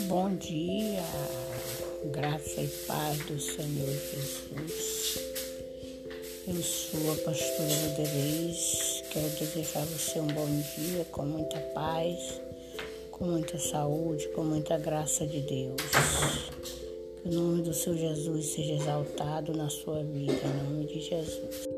Bom dia, graça e paz do Senhor Jesus. Eu sou a pastora Luderez. Quero desejar a você um bom dia com muita paz, com muita saúde, com muita graça de Deus. Que o nome do seu Jesus seja exaltado na sua vida, em nome de Jesus.